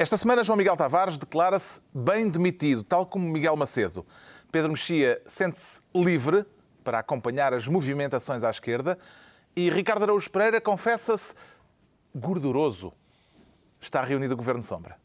Esta semana, João Miguel Tavares declara-se bem demitido, tal como Miguel Macedo. Pedro Mexia sente-se livre para acompanhar as movimentações à esquerda e Ricardo Araújo Pereira confessa-se gorduroso. Está reunido o Governo Sombra.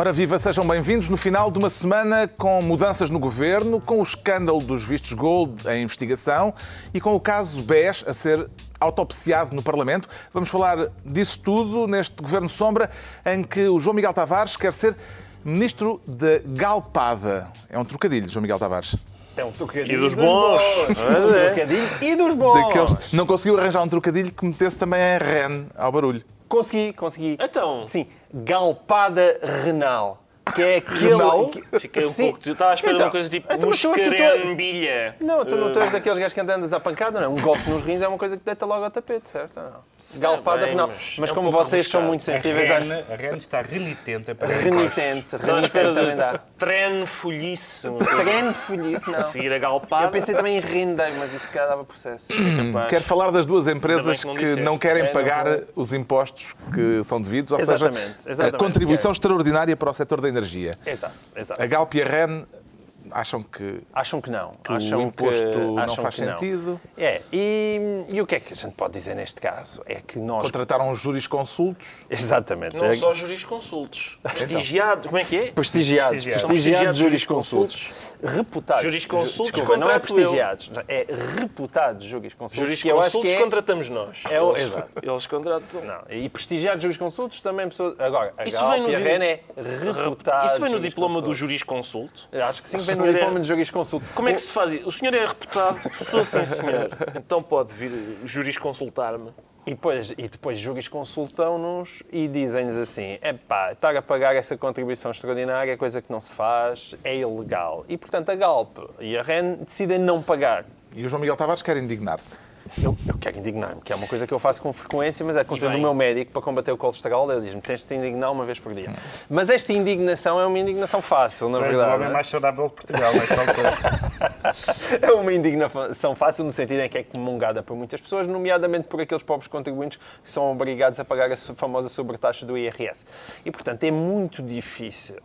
Ora viva, sejam bem-vindos no final de uma semana com mudanças no governo, com o escândalo dos vistos gold em investigação e com o caso BES a ser autopsiado no Parlamento. Vamos falar disso tudo neste governo sombra em que o João Miguel Tavares quer ser ministro da Galpada. É um trocadilho, João Miguel Tavares. É um trocadilho E dos bons. Um trocadilho e dos bons. Daqueles... Não conseguiu arranjar um trocadilho que metesse também a REN ao barulho. Consegui, consegui. Então, Sim, galpada renal. Que é aquele. Renal? que- fiquei um Sim. pouco. Eu estava à espera de Então, uma coisa tipo então, mas tu- tu- tu- muscarenbilha. Não, tu não tens daqueles gajos que andas à pancada, não. Um golpe nos rins é uma coisa que deita logo ao tapete, certo? Não. Galpada bem, renal. mas Mas é um como vocês são rebuscado. muito A sensíveis às. Ren, a Ren está renitente para Renitente, espera renitente também dá. de treno folhice. Treino folhice, A não. seguir a galpada. Eu pensei também em rindei, mas isso se calhar dava processo. Capaz. Quero falar das duas empresas que não não, querem É, não pagar os impostos que são devidos, ou Exatamente, seja, exatamente. a contribuição É. extraordinária para o setor da energia. Exato, exato. A Galp e a REN acham que Acham que não. que acham o imposto que, não acham faz que não. sentido. É, e, e o que é que a gente pode dizer neste caso? É que nós. Contrataram os jurisconsultos. Exatamente. Não É- só jurisconsultos. Prestigiado. Como é que é? Prestigiados, Prestigiados. prestigiados jurisconsultos. Reputados. Jurisconsultos Desculpa, não é contrato eu. prestigiados, é reputados jurisconsultos. que eu acho Jurisconsultos que é, contratamos nós. é o- Eles- exato. Eles contratam. Não, e prestigiados jurisconsultos também pessoas. Agora, a Isso Galp vem no é reputados. Isso vem no diploma do jurisconsulto? Acho que sim, vem no senhor é- diploma de jurisconsulto. Como é que se faz isso? O senhor é reputado? Sou sim, senhor. Então pode vir jurisconsultar-me. E depois, e depois jurisconsultam-nos e dizem-nos assim: epá, estar a pagar essa contribuição extraordinária é coisa que não se faz, é ilegal. E portanto a Galp e a REN decidem não pagar. E o João Miguel Tavares quer indignar-se. Eu, eu quero indignar-me, que é uma coisa que eu faço com frequência, mas é conselho do meu médico para combater o colesterol. Ele diz-me: tens de te indignar uma vez por dia. Mas esta indignação é uma indignação fácil, na o verdade. homem não é? mais saudável de Portugal, altura. É uma indignação fácil no sentido em que é comungada por muitas pessoas, nomeadamente por aqueles pobres contribuintes que são obrigados a pagar a famosa sobretaxa do IRS. E, portanto, é muito difícil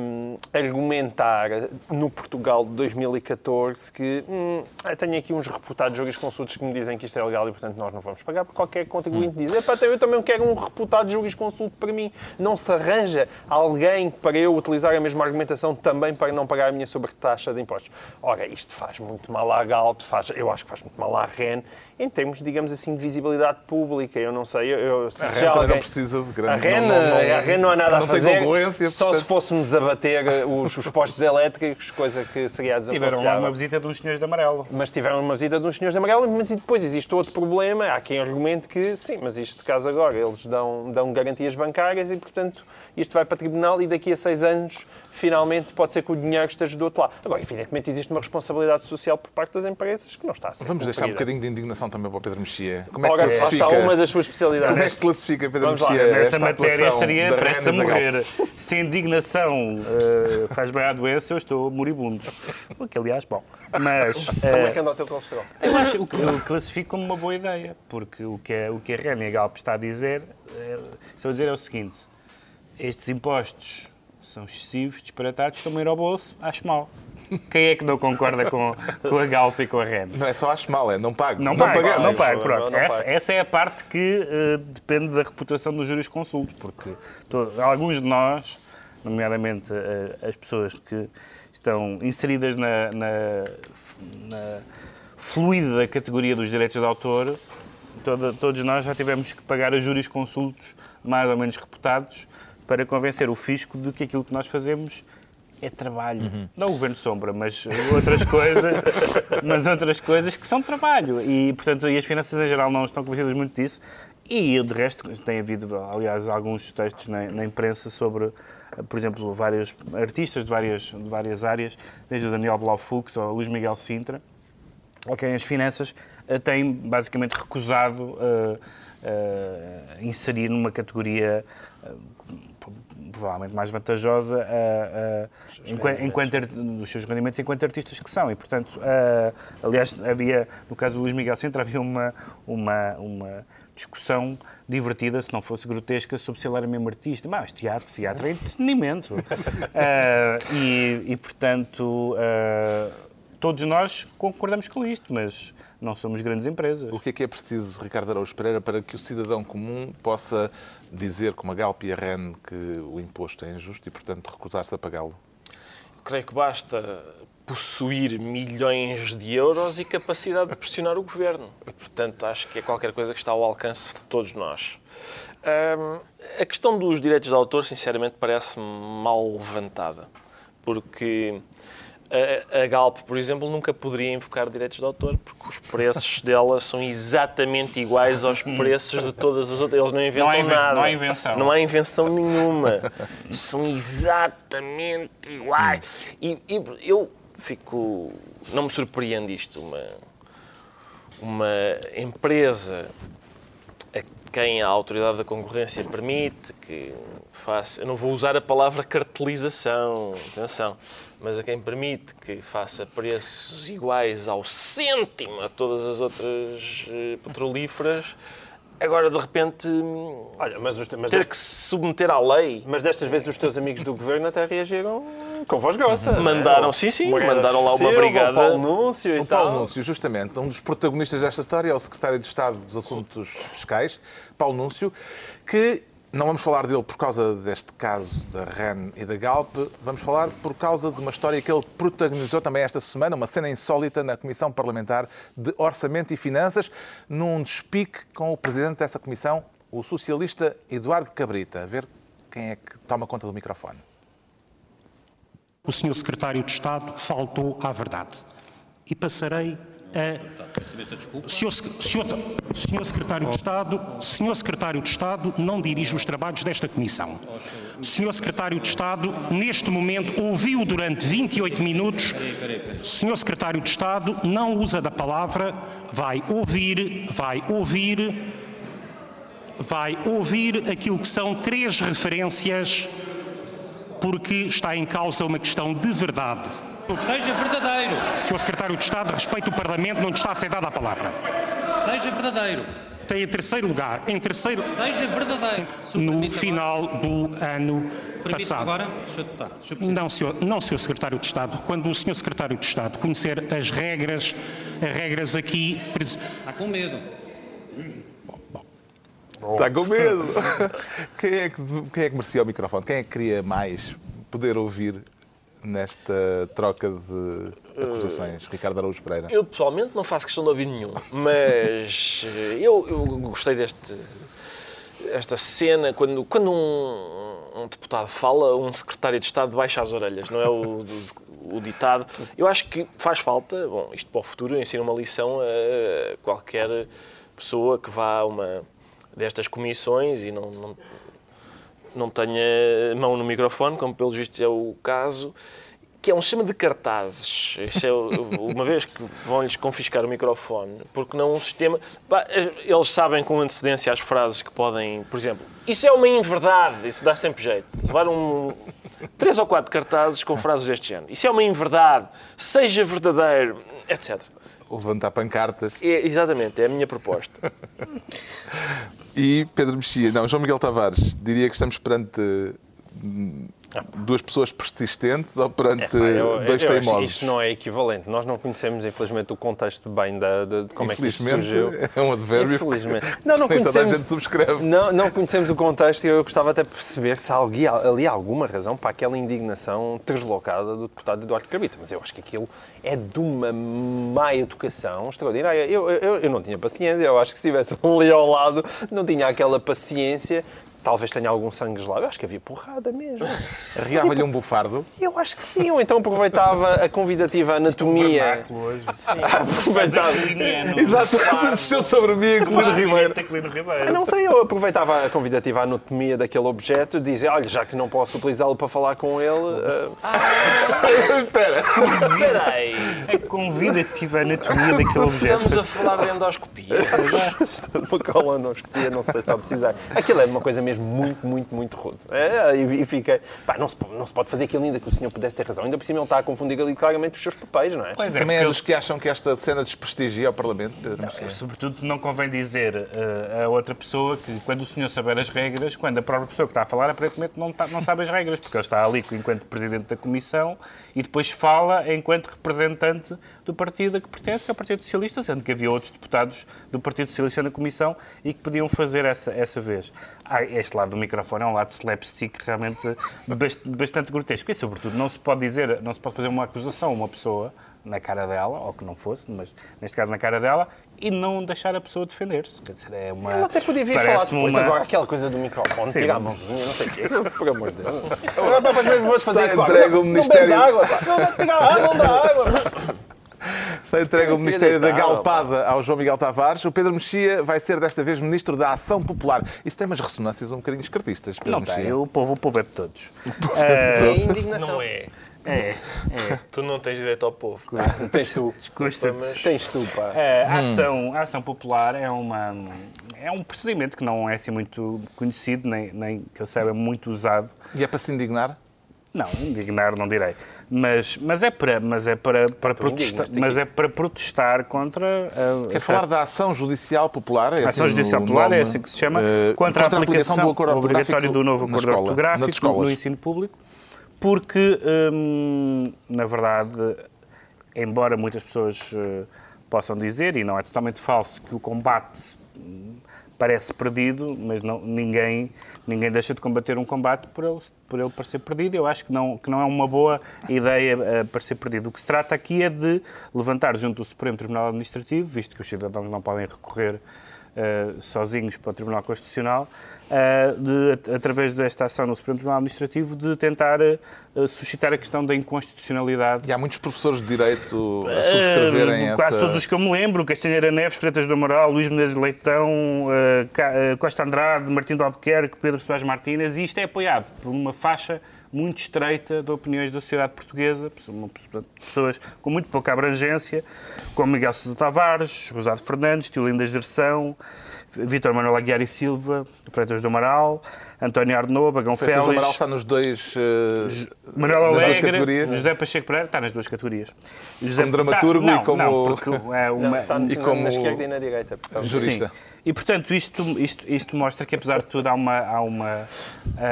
hum, argumentar no Portugal de 2014 que hum, tenho aqui uns reputados jurisconsultos que me dizem que isto é legal e, portanto, nós não vamos pagar, porque qualquer contribuinte diz "Epá, então eu também quero um reputado jurisconsulto para mim. Não se arranja alguém para eu utilizar a mesma argumentação também para não pagar a minha sobretaxa de impostos. Ora, isto faz muito mal à Galp, faz, eu acho que faz muito mal à REN, em termos, digamos assim, de visibilidade pública. Eu não sei, eu, eu, se A REN alguém- não precisa de grande... a REN, não- não- a REN não há nada a não fazer, só se portanto- fôssemos abater os, os postos elétricos, coisa que seria Tiveram lá uma visita de uns senhores de amarelo. Mas tiveram uma visita de uns senhores de amarelo, mas depois existe outro problema. Há quem argumente que, sim, mas isto de caso agora, eles dão, dão garantias bancárias e, portanto, isto vai para tribunal e daqui a seis anos, finalmente, pode ser que o dinheiro esteja do outro lado. Agora, evidentemente, existe uma responsabilidade social por parte das empresas que não está a ser Vamos deixar um cumprida. bocadinho de indignação também para o Pedro Mexia. Como é que Ora, classifica, está uma das suas como é especialidades. que classifica Pedro Vamos Mexia Nessa esta matéria estaria prestes a morrer. Se a indignação eh, faz bem à doença, eu estou moribundo. O que, aliás, bom. Mas Como eh, é que anda o teu colesterol? eu, acho, que eu classifico como uma boa ideia, porque o que, é, o que a REN e a Galp está a dizer, eh, estou a dizer é o seguinte, estes impostos são excessivos, disparatados, estão a ir ao bolso, acho mal. Quem é que não concorda com, com a Galp e com a REN? Não é só acho mal, é não pago. Não, pago, não pago. Não, Pronto. não essa, pago. essa é a parte que eh, depende da reputação do jurisconsulto, porque to- alguns de nós, nomeadamente eh, as pessoas que estão inseridas na, na, na fluida categoria dos direitos de autor, toda- todos nós já tivemos que pagar a jurisconsultos mais ou menos reputados para convencer o fisco de que aquilo que nós fazemos é trabalho. Não o governo sombra, mas outras coisas, mas outras coisas que são trabalho. E, portanto, e as finanças em geral não estão convencidas muito disso. E, de resto, tem havido, aliás, alguns textos na, na imprensa sobre por exemplo, vários artistas de várias, de várias áreas, desde o Daniel Blaufux ao Luís Miguel Sintra, a quem as finanças uh, têm basicamente recusado uh, inserir numa categoria provavelmente mais vantajosa enquanto, enquanto dos seus rendimentos enquanto artistas que são. E, portanto, aliás, havia, no caso do Luís Miguel Sintra, havia uma, uma, uma discussão divertida, se não fosse grotesca, sobre se ele era mesmo artista. Mas teatro, teatro é entretenimento. uh, e, e, portanto, uh, todos nós concordamos com isto, mas não somos grandes empresas. O que é que é preciso, Ricardo Araújo Pereira, para que o cidadão comum possa dizer, como a Galp e a REN, que o imposto é injusto e, portanto, recusar-se a pagá-lo? Creio que basta possuir milhões de euros e capacidade de pressionar o governo. E, portanto, acho que é qualquer coisa que está ao alcance de todos nós. A questão dos direitos de autor, sinceramente, parece mal levantada. Porque a, a, Galp, por exemplo, nunca poderia invocar direitos de autor, porque os preços dela são exatamente iguais aos preços de todas as outras. Eles não inventam não nada. Não há invenção. Não há invenção nenhuma. são exatamente iguais. E, e, eu fico. Não me surpreende isto. Uma, uma empresa a quem a autoridade da concorrência permite que faça. Eu não vou usar a palavra cartelização, atenção mas a quem permite que faça preços iguais ao cêntimo a todas as outras eh, petrolíferas, agora de repente Olha, mas, os, mas ter deste, que se submeter à lei. Mas destas vezes os teus amigos do governo até reagiram com voz grossa. Mandaram, sim, sim, mandaram lá uma brigada. O Paulo Núncio e o tal. Paulo Núncio, justamente, um dos protagonistas desta história é o secretário de Estado dos Assuntos Fiscais, Paulo Núncio, que não vamos falar dele por causa deste caso da REN e da Galp, vamos falar por causa de uma história que ele protagonizou também esta semana, uma cena insólita na Comissão Parlamentar de Orçamento e Finanças, num despique com o presidente dessa comissão, o socialista Eduardo Cabrita. A ver quem é que toma conta do microfone. O senhor secretário de Estado faltou à verdade. E passarei é, senhor, senhor, senhor, Secretário de Estado, Senhor Secretário de Estado não dirige os trabalhos desta Comissão. Senhor Secretário de Estado, neste momento, ouviu durante 28 minutos. Senhor Secretário de Estado não usa da palavra, vai ouvir, vai ouvir, vai ouvir aquilo que são três referências, porque está em causa uma questão de verdade. Seja verdadeiro. Senhor Secretário de Estado, respeite o Parlamento, não lhe está a ser dada a palavra. Seja verdadeiro. Tem em terceiro lugar, em terceiro... Seja verdadeiro. No final agora. do ano Permite passado. agora? Deputado. não, senhor, não, senhor Secretário de Estado. Quando o senhor Secretário de Estado conhecer as regras, as regras aqui... Está com medo. Está com medo. quem, é que, quem é que merecia o microfone? Quem é que queria mais poder ouvir nesta troca de acusações, uh, Ricardo Araújo Pereira? Eu pessoalmente não faço questão de ouvir nenhum, mas eh, eu, eu gostei deste esta cena quando quando um, um, deputado fala, um secretário de Estado baixa as orelhas, não é o, o, o ditado. Eu acho que faz falta, bom, isto para o futuro ensina uma lição a qualquer pessoa que vá a uma destas comissões e não, não não tenha mão no microfone, como pelos vistos é o caso, que é um sistema de cartazes. É, uma vez que vão-lhes confiscar o microfone, porque não um sistema. Eles sabem com antecedência as frases que podem, por exemplo, isso é uma inverdade, isso dá sempre jeito. Levar um, três ou quatro cartazes com frases deste género. Isso é uma inverdade, seja verdadeiro, etc. Levantar pancartas. É, exatamente, é a minha proposta. E Pedro Mexia, não, João Miguel Tavares, diria que estamos perante hum, duas pessoas persistentes ou perante é, eu, dois eu teimosos? Isso não é equivalente. Nós não conhecemos, infelizmente, o contexto bem da, de, de como é que isso surgiu. é um advérbio infelizmente. Não, não conhecemos, toda a gente subscreve. Não, não conhecemos o contexto e eu gostava até de perceber se há ali, ali há alguma razão para aquela indignação deslocada do deputado Eduardo Cabita. Mas eu acho que aquilo é de uma má educação extraordinária. Eu, eu, eu não tinha paciência, eu acho que se estivesse ali ao lado, não tinha aquela paciência talvez tenha algum sangue gelado. Eu acho que havia porrada mesmo. Arriava-lhe um bufardo. Eu acho que sim, ou então aproveitava a convidativa anatomia. Vernáculo hoje. Aproveitava. Exato, desceu sobre mim, Clino Ribeiro. Ribeiro. não sei, eu aproveitava a convidativa anatomia daquele objeto, dizia, olha, já que não posso utilizá-lo para falar com ele, eh, Espera. Espera aí. A convidativa anatomia daquele objeto. Estamos a falar de endoscopia. uma colonoscopia, não sei se está a precisar. Aquilo é uma coisa mesmo muito, muito, muito rude. É, e, e fiquei, pá, não se, não se pode fazer aquilo ainda que o senhor pudesse ter razão. Ainda por cima ele está a confundir ali claramente os seus papéis, não é? Pois é, Também é dos que acham que esta cena desprestigia o Parlamento, Pedro Mexia. Sobretudo, não convém dizer eh, a outra pessoa que, quando o senhor saber as regras, quando a própria pessoa que está a falar, aparentemente não, está- não sabe as regras, porque ele está ali enquanto presidente da Comissão e depois fala enquanto representante do partido a que pertence, que é o Partido Socialista, sendo que havia outros deputados do Partido Socialista na Comissão e que podiam fazer essa, essa vez. Ah, este lado do microfone é um lado de slapstick realmente bast- bastante grotesco. E, sobretudo, não se pode dizer, não se pode fazer uma acusação a uma pessoa na cara dela, ou que não fosse, mas neste caso na cara dela, e não deixar a pessoa defender-se. Quer dizer, é uma. Ele até podia vir falar parece-me depois, uma- agora aquela coisa do microfone, Sim. tirar a mãozinha, não sei o quê. Por amor de Deus. Agora depois vou-te fazer isso agora. entregue o Não- Ministério- Não bebes água, pá. Não, tira a água, não dá água. Está entregue o Ministério da Galpada ao João Miguel Tavares. O Pedro Mexia vai ser desta vez Ministro da Ação Popular. Isso tem umas ressonâncias um bocadinho escartistas, Pedro Não Mexia. tem, o povo, o povo é de todos. É indignação. Não é. É, é. Tu não tens direito ao povo. Tens tu. Custa-te. Tens tu, pá. É, a, ação, a ação popular é, uma, é um procedimento que não é assim muito conhecido, nem, nem que eu saiba muito usado. E é para se indignar? Não, indignar não direi. Mas, mas é para, mas é para, para protestar, indignas-te mas é para protestar contra a, Quer falar da Ação Judicial Popular? É A assim Ação o Judicial Popular é nome, assim que se chama, eh, contra, a aplicação, do acordo obrigatório do novo acordo escola, ortográfico no ensino público, porque, hum, na verdade, embora muitas pessoas eh, possam dizer, e não é totalmente falso, que o combate parece perdido, mas não, ninguém, ninguém deixa de combater um combate por ele, por ele parecer perdido. Eu acho que não, que não é uma boa ideia eh, parecer perdido. O que se trata aqui é de levantar junto do Supremo Tribunal Administrativo, visto que os cidadãos não podem recorrer eh, sozinhos para o Tribunal Constitucional, de, at- através desta ação no Supremo Tribunal Administrativo, de tentar eh, suscitar a questão da inconstitucionalidade. E há muitos professores de Direito a subscreverem Uh, essa... Quase todos os que eu me lembro, Castanheira Neves, Freitas do Amaral, Luís Menezes Leitão, Costa Andrade, Martim de Albuquerque, Pedro Soares Martínez, e isto é apoiado por uma faixa muito estreita de opiniões da sociedade portuguesa, pessoa- pessoas com muito pouca abrangência, como Miguel Sousa Tavares, Rosado Fernandes, Tiolinda Gerção, Vítor Manuel Aguiar e Silva, Freitas do Amaral, António Arnaud, Bagão Freitas do Amaral Félix, está nos dois... eh, Manuel nas duas Alegre, categorias? José Pacheco Pereira está nas duas categorias. José Como dramaturgo tá- e não, como- Não, porque é uma... Está E como- na esquerda e na direita. Jurista. Sim. E, portanto, isto, isto, isto mostra que, apesar de tudo, há uma, há uma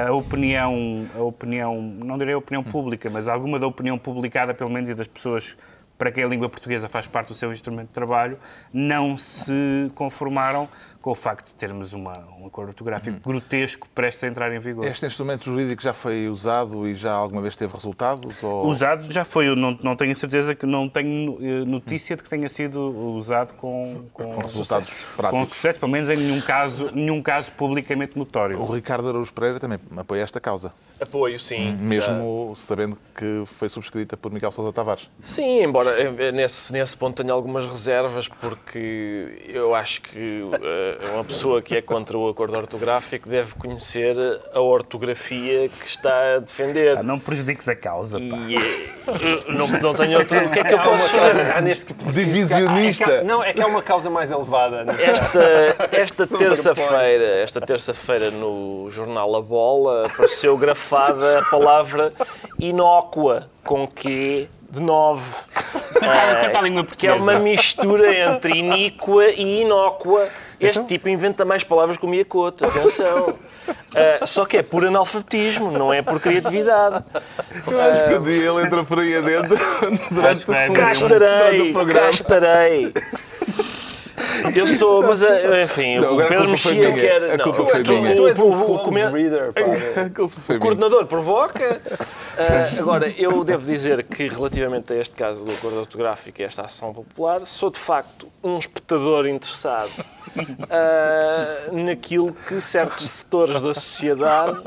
a opinião, a opinião, não direi a opinião pública, mas alguma da opinião publicada, pelo menos, e das pessoas para quem a língua portuguesa faz parte do seu instrumento de trabalho, não se conformaram com o facto de termos uma, um acordo ortográfico grotesco prestes a entrar em vigor. Este instrumento jurídico já foi usado e já alguma vez teve resultados? Ou... Usado já foi, eu não, não tenho certeza que não tenho eh, notícia de que tenha sido usado com, com, Com resultados sucesso. práticos. Com sucesso, pelo menos em nenhum caso, nenhum caso publicamente notório. O Ricardo Araújo Pereira também apoia esta causa, Apoio, sim. mesmo sabendo que foi subscrita por Miguel Sousa Tavares. Sim, embora eh, nesse, nesse ponto tenha algumas reservas, porque eu acho que eh, uma pessoa que é contra o acordo ortográfico deve conhecer a ortografia que está a defender. Ah, não prejudiques a causa, pá. E eh, não, não tenho outro. O que é que eu Há posso causa- fazer? há neste que Divisionista. Ah, é que há- não, é que há uma causa mais elevada. né? Esta, esta terça-feira, esta terça-feira no jornal A Bola apareceu grafada a palavra inócua com Q de 9. Canta a língua que é portuguesa. uma mistura entre iníqua e inócua. Este tipo inventa mais palavras que o Miyakoto, atenção. Ah, só que é por analfabetismo, não é por criatividade. Eu acho que um dia ele entra por aí adentro durante vai o- haver Cá estarei, o programa. cá estarei. Eu sou, mas eh, enfim, Não, o Pedro foi Mexia quer. A não, culpa foi tu- minha. Tu és o- foi coordenador provoca. Ah, agora, eu devo dizer que, relativamente a este caso do acordo ortográfico e esta ação popular, sou de facto um espectador interessado ah, naquilo que certos setores da sociedade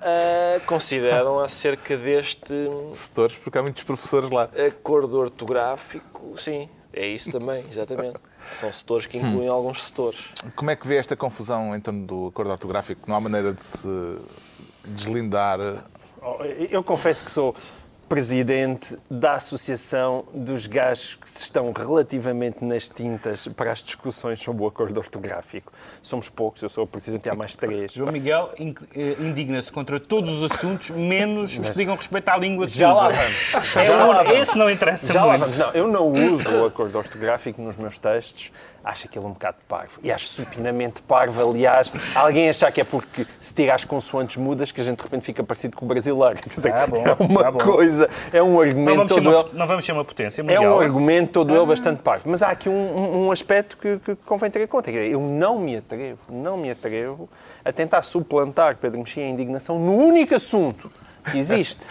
ah, consideram acerca deste Setores, porque há muitos professores lá. acordo ortográfico. Sim, é isso também, exatamente. São setores que incluem alguns setores. Como é que vê esta confusão em torno do acordo ortográfico? Não há maneira de se deslindar. Eu confesso que sou presidente da Associação dos Gajos que se estão relativamente nas tintas para as discussões sobre o acordo ortográfico. Somos poucos, eu sou o presidente e há mais três. João Miguel eh, indigna-se contra todos os assuntos, menos os que digam respeito à língua que Já usa. lá vamos. É Já lá vamos. esse não interessa Já lá muito. vamos. Não, eu não uso o acordo ortográfico nos meus textos. Acho aquilo um bocado parvo. E acho supinamente parvo, aliás. Alguém achar que é porque se tira as consoantes mudas que a gente de repente fica parecido com o brasileiro. Quer dizer, Ah, bom, é uma ah, coisa, é um Não argumento vamos, ser todo uma, ele. não vamos ser uma potência É mundial. um argumento todo ele bastante parvo. Mas há aqui um, um- um aspecto que, que convém ter em conta. que é, Eu não me atrevo, não me atrevo a tentar suplantar Pedro Mexia em indignação no único assunto existe.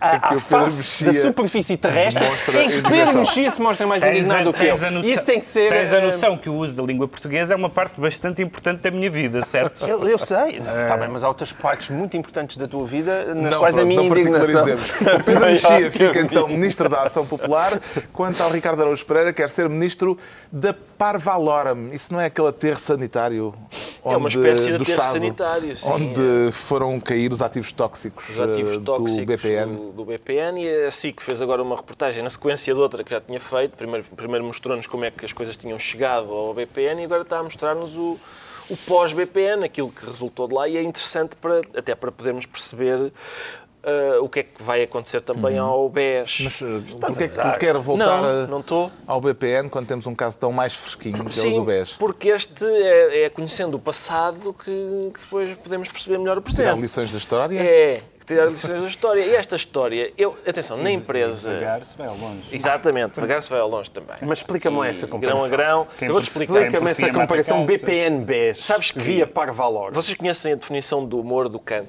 É o Pedro face Mexia da superfície terrestre em que. Pedro Mexia se mostra mais a, indignado do que eu. a noção, Isso tem que ser... tens a eh, noção que o uso da língua portuguesa é uma parte bastante importante da minha vida, certo? Eu, eu sei, está bem, mas há outras partes muito importantes da tua vida nas Não, quais a pronto, minha não indignação. O Pedro Mexia fica então Ministro da Ação Popular, quanto ao Ricardo Araújo Pereira quer ser Ministro da Parvalorum. Isso não é aquele aterro sanitário É uma onde- espécie de aterro Estado, sanitário, sim, onde foram cair os ativos tóxicos, Os ativos eh, tóxicos do BPN. do, do BPN e a SIC fez agora uma reportagem na sequência de outra que já tinha feito. Primeiro, primeiro mostrou-nos como é que as coisas tinham chegado ao BPN e agora está a mostrar-nos o, o pós-BPN, aquilo que resultou de lá e é interessante para, até para podermos perceber ah, o que é que vai acontecer também ao BES. Uhum. Mas Estás porquê a é que gozar. quer voltar não, não estou. ao BPN quando temos um caso tão mais fresquinho que é o Sim, do BES? porque este é, é conhecendo o passado que, que depois podemos perceber melhor o Tirar presente. lições da história? É, tirar lições da história. E esta história, eu, atenção, na empresa. Devagar se vai ao longe. Exatamente, devagar se vai ao longe também. Mas explica-me E essa grão a comparação. grão. Quem Eu vou-te explicar. Explica-me essa comparação BPN-BES Sabes que- via Parvalor. Vocês conhecem a definição do humor do Kant?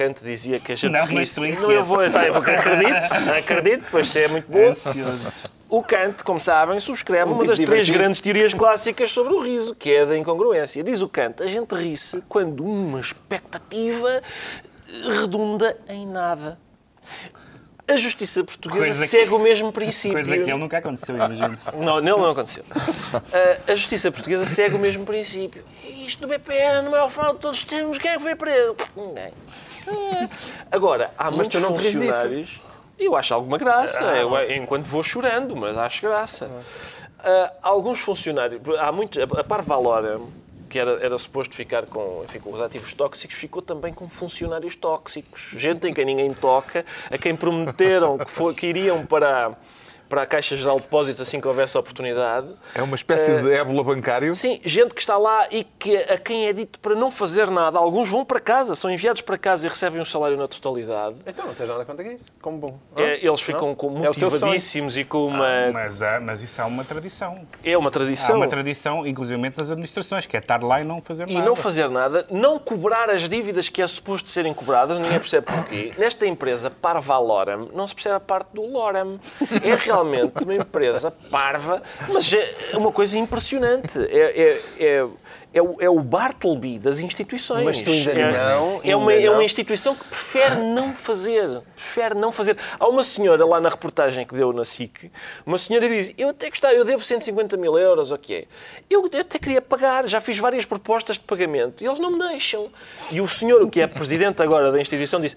O Kant dizia que a gente Não, mas tu Não, eu vou, eu vou acredito, acredito, pois é muito bom. O Kant, como sabem, subscreve Um uma tipo das três divertido. grandes teorias clássicas sobre o riso, que é a da incongruência. Diz o Kant, a gente ri-se quando uma expectativa redunda em nada. A justiça portuguesa Coisa que- segue o mesmo princípio. Coisa que ele nunca aconteceu, imagino. Não, nele não aconteceu. Ah, a justiça portuguesa segue o mesmo princípio. Isto do BPN, no maior final de todos os tempos, quem é que foi preso? Ninguém. Ah. Agora, há muitos tu não te funcionários... Eu acho alguma graça, eu, enquanto vou chorando, mas acho graça. Ah, alguns funcionários... Há muitos... A Parvalora, que era, era suposto ficar com, enfim, com os ativos tóxicos, ficou também com funcionários tóxicos. Gente em quem ninguém toca, a quem prometeram que, foi, que iriam para, para a Caixa Geral de Depósitos assim que houvesse oportunidade. É uma espécie de ébola bancário? Sim, gente que está lá e que a quem é dito para não fazer nada. Alguns vão para casa, são enviados para casa e recebem o salário na totalidade. Então não tens nada contra isso. Como bom. É, eles ficam com É motivadíssimos e com uma. Mas, há- mas isso há uma tradição. É uma Há tradição. uma tradição, inclusive nas administrações, que é estar lá e não fazer E nada. não fazer nada, não cobrar as dívidas que é suposto serem cobradas, ninguém percebe porquê. Nesta empresa Parva Lorem, não se percebe a parte do Lorem. É realmente uma empresa parva, mas é uma coisa impressionante. É, é, é, é, o, é o Bartleby das instituições. Mas tu ainda é, não, É uma, ainda é uma instituição que prefere não fazer. Prefere não fazer. Há uma senhora lá na reportagem que deu na SIC, uma senhora diz, eu até gostava, eu devo 150 mil euros, o que é? Eu, eu até queria pagar, já fiz várias propostas de pagamento e eles não me deixam. E o senhor, que é presidente agora da instituição, disse,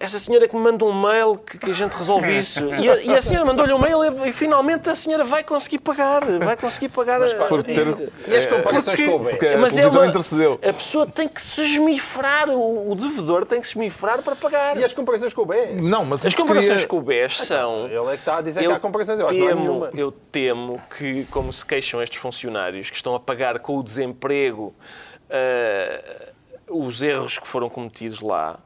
essa senhora que me manda um mail que, que a gente resolve isso. E a, e a senhora mandou-lhe um mail e, e finalmente a senhora vai conseguir pagar. Vai conseguir pagar a, Por ter- E as comparações porque- com o BES? Porque a Mas é uma- intercedeu. A pessoa tem que se esmifrar, o, o devedor tem que se esmifrar para pagar. E as comparações com o BES? Não, mas As comparações queria- com o BES são. Ele é que está a dizer que há comparações. Eu acho não temo, nenhuma. eu temo que, como se queixam estes funcionários que estão a pagar com o desemprego ah, os erros que foram cometidos lá,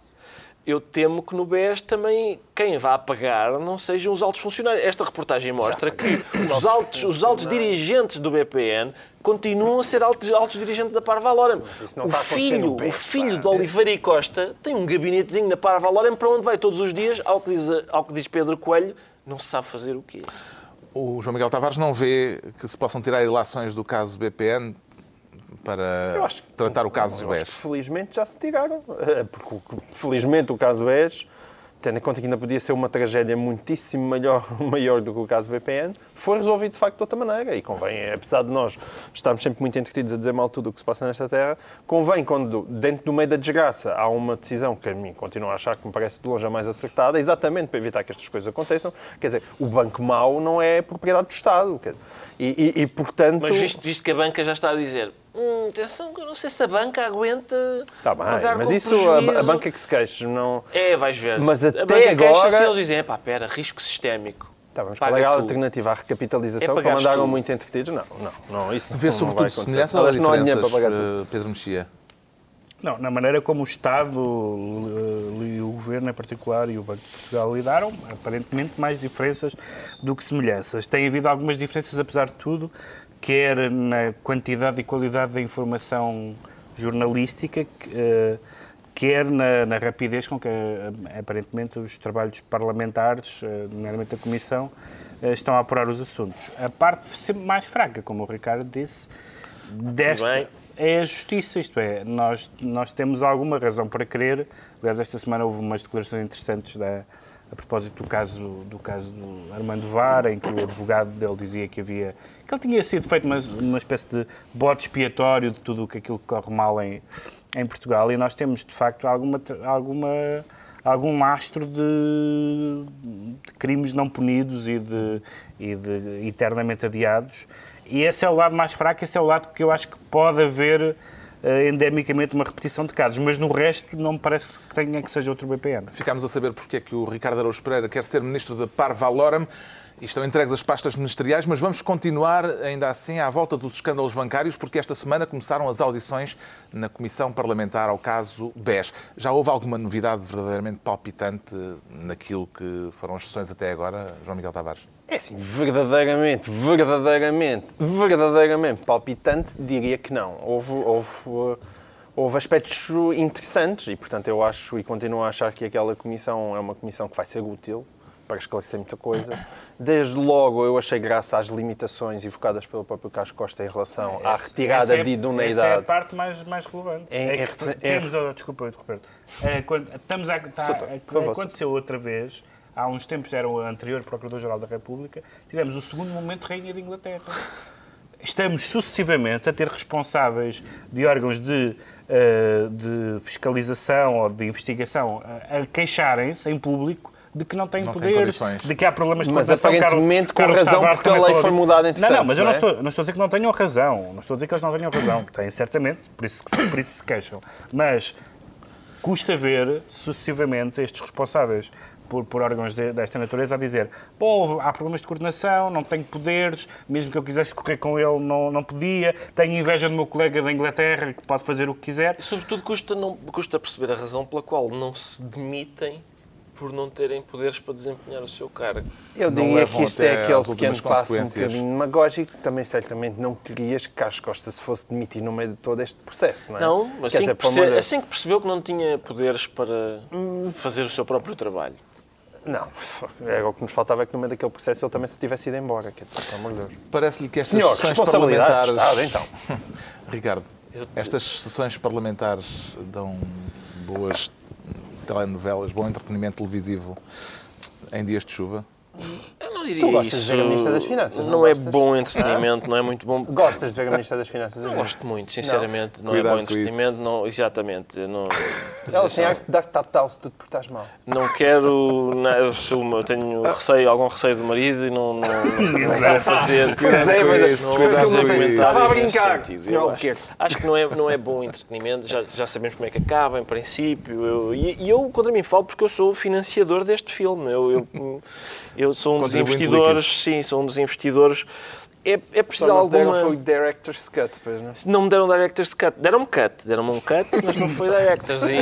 eu temo que no BES também quem vá pagar não sejam os altos funcionários. Esta reportagem mostra que os altos, os altos dirigentes do BPN continuam a ser altos, altos dirigentes da Parvalorem. isso não O filho, o filho de Oliveira e Costa tem um gabinetezinho na Parvalorem para onde vai todos os dias, ao que diz, ao que diz Pedro Coelho, não se sabe fazer o quê. O João Miguel Tavares não vê que se possam tirar ilações do caso BPN para acho que- tratar o caso Eu acho BES. que felizmente já se tiraram. Eh, Porque, felizmente, o caso BES, tendo em conta que ainda podia ser uma tragédia muitíssimo maior, maior do que o caso BPN, foi resolvido de facto de outra maneira. E convém, apesar de nós estarmos sempre muito entretidos a dizer mal tudo o que se passa nesta terra, convém quando, dentro do meio da desgraça, há uma decisão que a mim continuo a achar que me parece de longe a mais acertada, exatamente para evitar que estas coisas aconteçam. Quer dizer, o banco mau não é propriedade do Estado. E, e- e, portanto. Mas visto, visto que a banca já está a dizer hum, atenção, que eu não sei se a banca aguenta Está bem, mas isso a, a prejuízo." banca que se queixa não. É, vais ver. Mas até agora- e eles dizem, epá, pera, risco sistémico. Tá, mas qual é a alternativa à recapitalização? É que andaram tu. muito entretidos? Não, não, não. Isso Vê não sobretudo vai acontecer. semelhança ou não dinheiro para diferenças, pagar tudo. eh, Pedro Mexia? Não, na maneira como o Estado eh, e o Governo em particular e o Banco de Portugal lidaram, aparentemente mais diferenças do que semelhanças. Tem havido algumas diferenças, apesar de tudo, quer na quantidade e qualidade da informação jornalística, eh, quer na, na rapidez com que, eh, aparentemente, os trabalhos parlamentares, eh, nomeadamente a Comissão, estão a apurar os assuntos. A parte sempre mais fraca, como o Ricardo disse, desta, é a justiça, isto é, nós, nós temos alguma razão para crer. Aliás, esta semana houve umas declarações interessantes da, a propósito do caso, do caso do Armando Vara, em que o advogado dele dizia que havia que ele tinha sido feito uma, uma espécie de bode expiatório de tudo aquilo que corre mal em, em Portugal e nós temos de facto alguma, alguma algum lastro de, de crimes não punidos e de, e de eternamente adiados. E esse é o lado mais fraco, esse é o lado que eu acho que pode haver endemicamente uma repetição de casos, mas no resto não me parece que tenha que seja outro BPN. Ficámos a saber porque é que o Ricardo Araújo Pereira quer ser ministro da Parvalorem e estão entregues as pastas ministeriais, mas vamos continuar ainda assim à volta dos escândalos bancários, porque esta semana começaram as audições na Comissão Parlamentar ao caso BES. Já houve alguma novidade verdadeiramente palpitante naquilo que foram as sessões até agora, João Miguel Tavares? É assim, verdadeiramente, verdadeiramente, verdadeiramente palpitante, diria que não. Houve, houve, uh, houve aspectos interessantes e, portanto, eu acho e continuo a achar que aquela comissão é uma comissão que vai ser útil para esclarecer muita coisa. Desde logo, eu achei graça às limitações evocadas pelo próprio Carlos Costa em relação à retirada é- de Essa é a idoneidade. parte mais, mais relevante. É- É, é que temos, é- oh, desculpa, Roberto. É, quando, estamos a, tá, Soutor, é, favor, aconteceu outra vez, há uns tempos era o anterior Procurador-Geral da República, tivemos o segundo momento Rainha de Inglaterra. Estamos sucessivamente a ter responsáveis de órgãos de, eh, de fiscalização ou de investigação a, a queixarem-se em público de que não têm Não poderes, condições. de que há problemas de Mas aparentemente com Carlos razão, Tavares porque a lei foi mudada Não, entretanto, não, mas eu não não é? estou, não estou a dizer que não tenham razão. Não estou a dizer que eles não tenham razão. Têm certamente, por isso, que se- por isso se queixam. Mas custa ver, sucessivamente, estes responsáveis por, por órgãos de- desta natureza a dizer Pô, há problemas de coordenação, não tenho poderes, mesmo que eu quisesse correr com ele, não, não podia, tenho inveja do meu colega da Inglaterra, que pode fazer o que quiser. E, sobretudo, custa, não, custa perceber a razão pela qual não se demitem por não terem poderes para desempenhar o seu cargo. Eu Não diria que isto é aquele pequeno passo um bocadinho demagógico. Também certamente não querias que Carlos Costa se fosse demitir no meio de todo este processo, não é? Não, mas assim, dizer, que assim que percebeu que não tinha poderes para fazer o seu próprio trabalho. Não, era o que nos faltava é que no meio daquele processo ele também se tivesse ido embora, quer dizer, pelo amor de Deus. Parece-lhe que estas Senhor, sessões parlamentares... Estado, então. Ricardo, estas sessões parlamentares dão boas telenovelas, bom entretenimento televisivo em dias de chuva? Eu não diria Tu gostas isso. de ver a Ministra das Finanças, Não, não é gostas? bom entretenimento, não é muito bom. Gostas de ver a Ministra das Finanças? Não gosto muito, sinceramente. Não, Cuidado é bom com isso. entretenimento. Não, exatamente. eu Não, Ela tem arte de dar tatal se tu te portares mal. não quero. Não, eu, sou- eu tenho receio, algum receio do marido e não, não, não, não quero fazer. Pois é, é. Não Espero vou que ele fazer não tenha- comentário Estava a nesse brincar, sentido. senhor Eu Albuquerque. acho, acho que não é, não é bom entretenimento, já, já sabemos como é que acaba, em princípio. Eu, e, e eu, contra mim, falo porque eu sou financiador deste filme. Eu, eu, eu sou um dos investidores, sim, sou um dos investidores é, é preciso Só não deram alguma... foi o Director's Cut, depois, não é? Não me deram Director's Cut. Deram-me cut. Deram-me um cut, mas não foi Director's. E,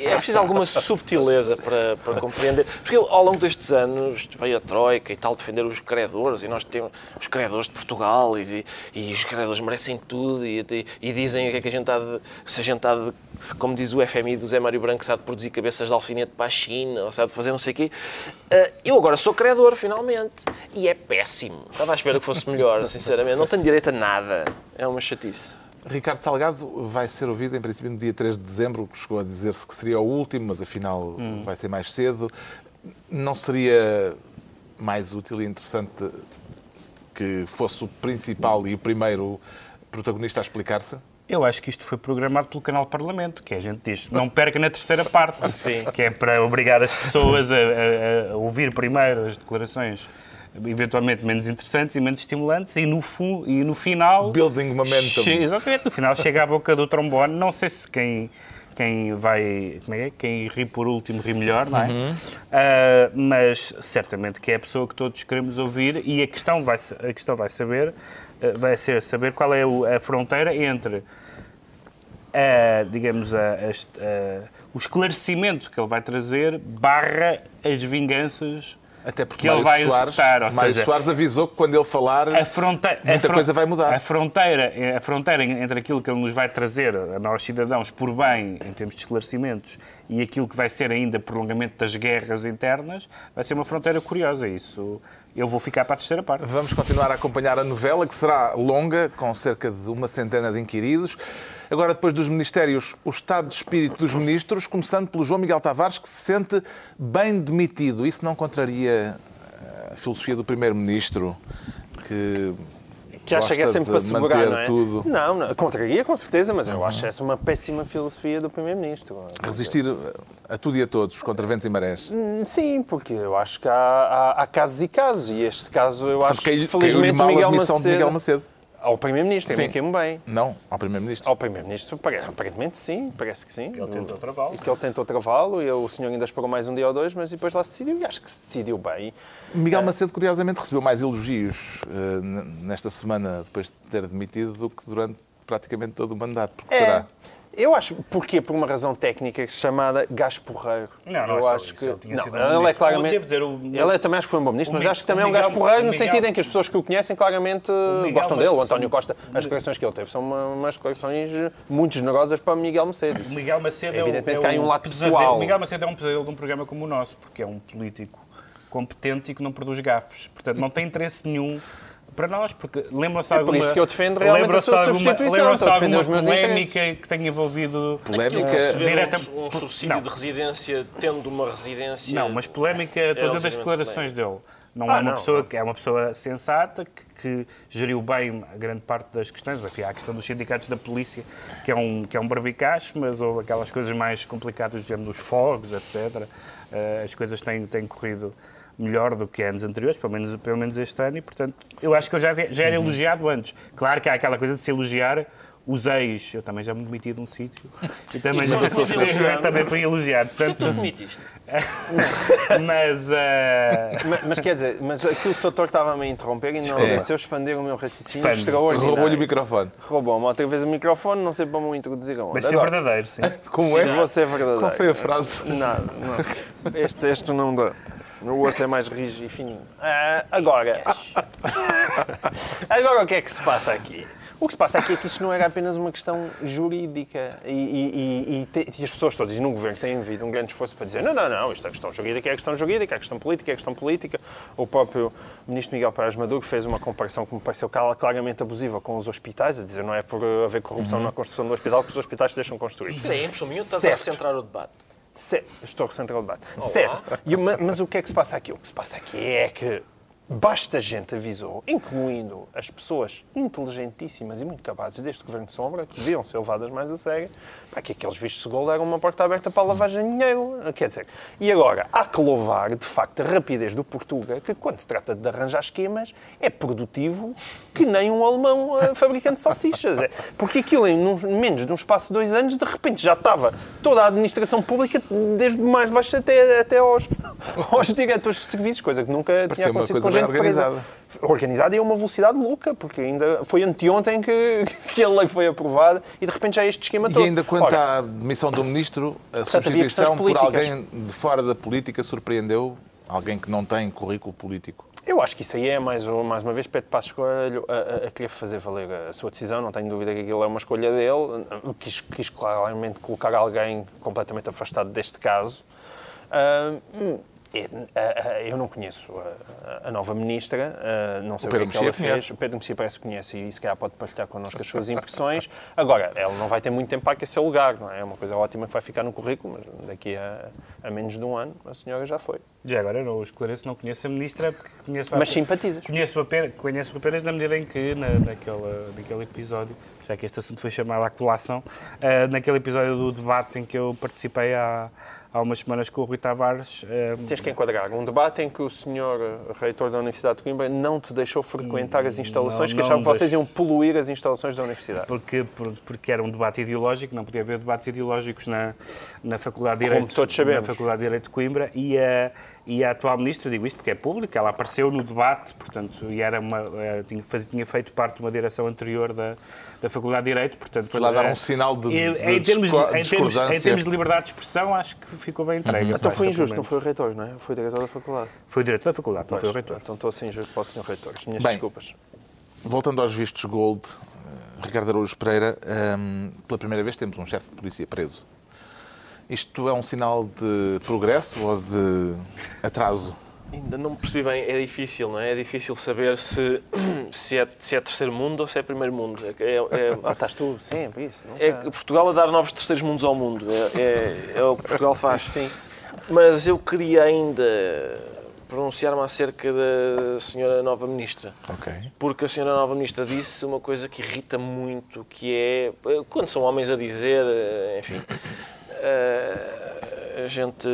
e é preciso alguma subtileza para, para compreender. Porque eu, ao longo destes anos veio a Troika e tal defender os credores e nós temos os credores de Portugal e, e os credores merecem tudo e, e, e dizem o que é que a gente há de, se a gente há de, como diz o FMI do Zé Mário Branco, de produzir cabeças de alfinete para a China ou de fazer não sei o quê. Ah, eu agora sou credor, finalmente. E é péssimo. Estava à espera que fosse melhor, sinceramente. Não tenho direito a nada. É uma chatice. Ricardo Salgado vai ser ouvido, em princípio, no dia 3 de dezembro, que chegou a dizer-se que seria o último, mas afinal vai ser mais cedo. Não seria mais útil e interessante que fosse o principal e o primeiro protagonista a explicar-se? Eu acho que isto foi programado pelo canal Parlamento, que a gente diz, não perca na terceira parte, Sim. que é para obrigar as pessoas a, a- a ouvir primeiro as declarações eventualmente menos interessantes e menos estimulantes e no, fu- e no final... Building momentum. Exatamente, no final chega à boca do trombone, não sei se quem, quem vai, como é é? Quem ri por último ri melhor, não é? Ah, mas certamente que é a pessoa que todos queremos ouvir e a questão vai, a questão vai saber, ah, vai ser saber qual é a fronteira entre a, digamos, a- a- o esclarecimento que ele vai trazer barra as vinganças Até porque que ele Mário, vai Soares, executar. Ou Mário seja, Soares avisou que quando ele falar, a fronteira, muita coisa vai mudar. A fronteira, a fronteira entre aquilo que ele nos vai trazer a nós cidadãos por bem, em termos de esclarecimentos, e aquilo que vai ser ainda prolongamento das guerras internas, vai ser uma fronteira curiosa. Isso eu vou ficar para a terceira parte. Vamos continuar a acompanhar a novela, que será longa, com cerca de uma centena de inquiridos. Agora, depois dos ministérios, o estado de espírito dos ministros, começando pelo João Miguel Tavares, que se sente bem demitido. Isso não contraria eh, a filosofia do primeiro-ministro, que, Que acha que é sempre para segurar, não é? tudo. Não, não, contraria com certeza, mas eu acho essa uma péssima filosofia do Primeiro-Ministro. Resistir a tudo e a todos, contra ventos e marés. Sim, porque eu acho que há, há- há casos e casos, e este caso eu acho Caiu- que felizmente mal o a Miguel demissão Macedo, de Miguel Macedo. Ao Primeiro-Ministro, a Sim. caiu-me bem. Não, ao primeiro-ministro. Ao Primeiro-Ministro, pare- aparentemente sim, parece que sim. Ele tentou travá-lo. E que ele tentou travá-lo e o senhor ainda esperou mais um dia ou dois, mas depois lá se decidiu e acho que se decidiu bem. Miguel Macedo, curiosamente, recebeu mais elogios n- nesta semana, depois de ter demitido, do que durante praticamente todo o mandato. Porque será? Eu acho, porquê? Por uma razão técnica chamada gás porreiro. Não, não eu é acho isso, que ele tinha não, sido ele é claramente. Devo dizer, o- ele é, também acho que foi um bom ministro, o mas acho que também é o um gás porreiro o no Miguel- sentido em que as pessoas que o conhecem claramente Miguel gostam dele. O António Costa, as declarações que ele teve são uma- umas declarações muito generosas para Miguel Macedo. O Miguel Macedo é, Evidentemente o, que há é um o lado pesadelo- pessoal. O Miguel Macedo é um pesadelo de um programa como o nosso, porque é um político competente e que não produz gafos. Portanto, não tem interesse nenhum para nós, porque lembram-se É por alguma... isso que eu defendo realmente a sua alguma- substituição, Lembram-se estou a defender alguma os meus polémica que tenha envolvido... Polémica. Direta- um, um subsídio Não. de residência tendo uma residência. Não, mas polémica, estou a dizer das declarações dele. Não Ah, é uma não, pessoa não. que é uma pessoa sensata que, que geriu bem a grande parte das questões. Enfim, há a questão dos sindicatos da polícia, que é um que é um barbicacho, mas houve aquelas coisas mais complicadas, do género dos fogos, etc. Eh, as coisas têm, têm corrido melhor do que anos anteriores, pelo menos, pelo menos este ano, e portanto eu acho que ele já, já era elogiado antes. Claro que há aquela coisa de se elogiar os ex. Eu também já me demiti de um sítio e também, E já, foste elogiado. também fui elogiado. Tu Portanto, admitiste? mas eh, Mas, mas quer dizer, mas aqui o Soutor estava-me a interromper e não É. deixou expandir o meu raciocínio Expande. extraordinário. Roubou-lhe o microfone. Roubou-me outra vez o microfone, não sei para me introduzir aonde. Mas ser Agora, verdadeiro, sim. Como é? Se você é verdadeiro. Qual foi a frase? Nada, não. Este, este não dá. O outro é mais rijo e fininho. Ah, agora. agora o que é que se passa aqui? O que se passa aqui é que isto não era apenas uma questão jurídica e, e- e- e te- e as pessoas todas, e no governo têm havido um grande esforço para dizer não, não, não, isto é questão jurídica, é questão jurídica, é questão política, é questão política. O próprio ministro Miguel Pérez Maduro fez uma comparação que me pareceu clara- claramente abusiva com os hospitais, a dizer não é por haver corrupção na construção do hospital que os hospitais se deixam construir. Espera aí, impressão minha, estás a centrar o debate. Certo, estou a recentrar o debate. Certo. E o- ma- mas o que é que se passa aqui? O que se passa aqui é que basta gente avisou, incluindo as pessoas inteligentíssimas e muito capazes deste governo de sombra, que deviam ser levadas mais a sério, para que aqueles vistos de gold eram uma porta aberta para a lavagem de dinheiro. Quer dizer, e agora, há que louvar, de facto, a rapidez do Portuga, que quando se trata de arranjar esquemas, é produtivo que nem um alemão eh, fabricante de salsichas. É, Porque aquilo, em num- menos de um espaço de dois anos, de repente já estava toda a administração pública, desde mais baixo até, até aos, aos diretores de serviços, coisa que nunca tinha Parecia acontecido com gente organizada. presa. Organizada e a uma velocidade louca, porque ainda foi anteontem que, que a lei foi aprovada e de repente já é este esquema E todo. ainda quanto Ora, à demissão do ministro, a Portanto, substituição por alguém de fora da política surpreendeu alguém que não tem currículo político. Eu acho que isso aí é, mais, mais uma vez, Pedro Passos Coelho a, a- a querer fazer valer a sua decisão. Não tenho dúvida que aquilo é uma escolha dele. Quis, quis claramente colocar alguém completamente afastado deste caso. É, ah, eu não conheço a, nova ministra, não sei o, Pedro que é que ela fez. conhece. O Pedro Mexia parece que conhece e se calhar pode partilhar connosco as suas impressões. Agora, ela não vai ter muito tempo para aquecer lugar, não é? É uma coisa ótima que vai ficar no currículo, mas daqui a, a menos de um ano a senhora já foi. Já agora, eu não esclareço, não conheço a ministra, porque conheço Mas simpatizas. Conheço apenas, conheço apenas na medida em que, na, naquela, naquele episódio, já que este assunto foi chamado à colação, eh, naquele episódio do debate em que eu participei há, há umas semanas com o Rui Tavares. eh, Tens que enquadrar um debate em que o senhor eh, reitor da Universidade de Coimbra não te deixou frequentar as instalações, Não, que achava que vocês iam poluir as instalações da universidade. porque, por- porque era um debate ideológico, não podia haver debates ideológicos na, na Faculdade de Como Direito, todos sabemos. na Faculdade de Direito de Coimbra e a, e a atual ministra, eu digo isto porque é público, ela apareceu no debate, portanto, e era uma, eh, tinha, faz- tinha feito parte de uma direção anterior da, da Faculdade de Direito, portanto... Foi lá dar eh, um sinal de, de, em, de termos, em, termos, em termos de liberdade de expressão, acho que ficou bem entregue. Então foi injusto, não foi o reitor, não é? Foi o diretor da faculdade. Foi o diretor da faculdade, não foi o Pois, reitor. Então estou a ser injusto para o senhor reitor. As minhas Bem. desculpas. Voltando aos vistos gold, eh, Ricardo Araújo Pereira, ehm, pela primeira vez temos um chefe de polícia preso. Isto é um sinal de progresso ou de atraso? Ainda não percebi bem, é difícil, não é? É difícil saber se, se, é, se é terceiro mundo ou se é primeiro mundo. É, é- é- Ah, estás tu sempre, isso. Não é Portugal a dar novos terceiros mundos ao mundo. É, é- é o que Portugal faz. Sim. Mas eu queria ainda pronunciar-me acerca da senhora nova ministra. Ok. Porque a senhora nova ministra disse uma coisa que irrita muito, que é, eh, quando são homens a dizer, eh, enfim, a gente,